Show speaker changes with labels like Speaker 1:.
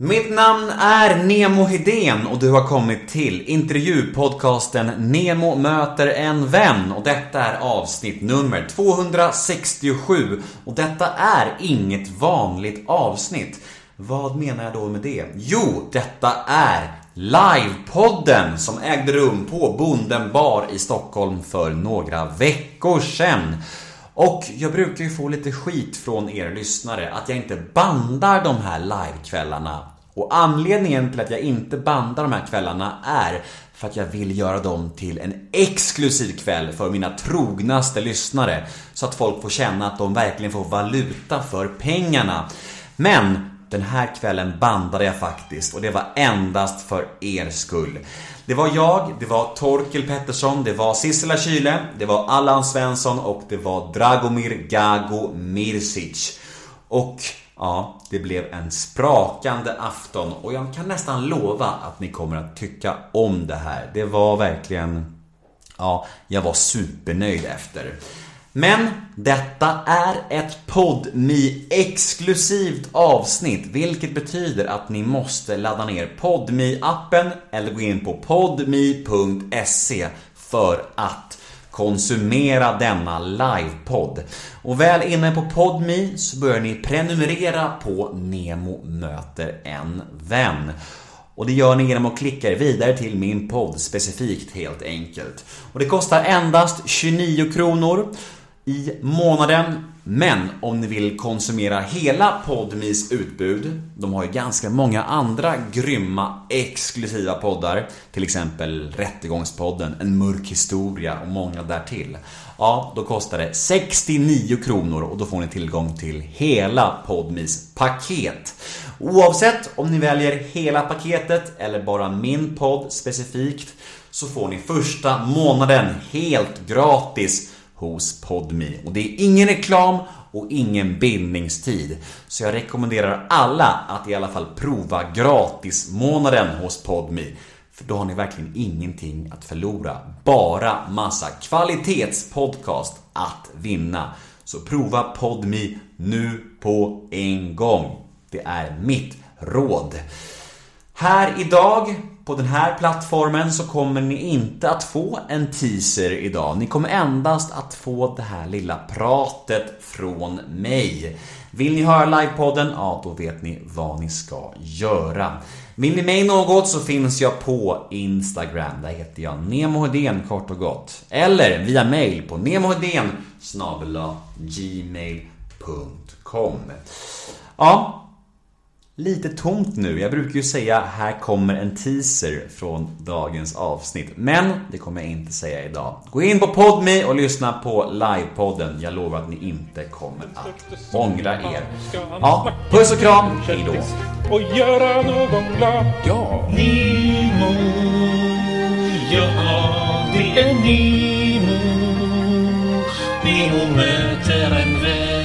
Speaker 1: Mitt namn är Nemo Hedén och du har kommit till intervjupodcasten Nemo möter en vän och detta är avsnitt nummer 267 och detta är inget vanligt avsnitt. Vad menar jag då med det? Jo, detta är livepodden som ägde rum på Bonden bar i Stockholm för några veckor sedan. Och jag brukar ju få lite skit från er lyssnare att jag inte bandar de här livekvällarna. Och anledningen till att jag inte bandar de här kvällarna är för att jag vill göra dem till en exklusiv kväll för mina trognaste lyssnare. Så att folk får känna att de verkligen får valuta för pengarna. Men den här kvällen bandade jag faktiskt och det var endast för er skull. Det var jag, det var Torkel Pettersson, det var Sissela Kyle, det var Allan Svensson och det var Dragomir Gago Mirsic. Och ja, det blev en sprakande afton och jag kan nästan lova att ni kommer att tycka om det här. Det var verkligen... Ja, jag var supernöjd efter. Men detta är ett podmi exklusivt avsnitt, vilket betyder att ni måste ladda ner podmi appen eller gå in på podmi.se för att konsumera denna livepodd. Och väl inne på Podmi så börjar ni prenumerera på Nemo möter en vän. Och det gör ni genom att klicka er vidare till min podd specifikt helt enkelt. Och det kostar endast 29 kronor i månaden. Men om ni vill konsumera hela Podmis utbud, de har ju ganska många andra grymma exklusiva poddar, till exempel Rättegångspodden, En mörk historia och många därtill. Ja, då kostar det 69 kronor och då får ni tillgång till hela Podmis paket. Oavsett om ni väljer hela paketet eller bara min podd specifikt så får ni första månaden helt gratis hos Podmi. Och det är ingen reklam och ingen bindningstid. Så jag rekommenderar alla att i alla fall prova gratismånaden hos Podmi. För då har ni verkligen ingenting att förlora. Bara massa kvalitetspodcast att vinna. Så prova Podmi nu på en gång. Det är mitt råd. Här idag på den här plattformen så kommer ni inte att få en teaser idag. Ni kommer endast att få det här lilla pratet från mig. Vill ni höra livepodden? Ja, då vet ni vad ni ska göra. Vill ni mig något så finns jag på Instagram. Där heter jag nemohedén kort och gott. Eller via mail på nemohedén gmail.com Ja, lite tomt nu. Jag brukar ju säga här kommer en teaser från dagens avsnitt. Men det kommer jag inte säga idag. Gå in på Podme och lyssna på livepodden. Jag lovar att ni inte kommer att ångra er. Ja, puss och kram. Hejdå.
Speaker 2: Och göra någon glad.
Speaker 3: Ja.
Speaker 2: Nimo. Ja, det är Nimo. Nimo möter en vän.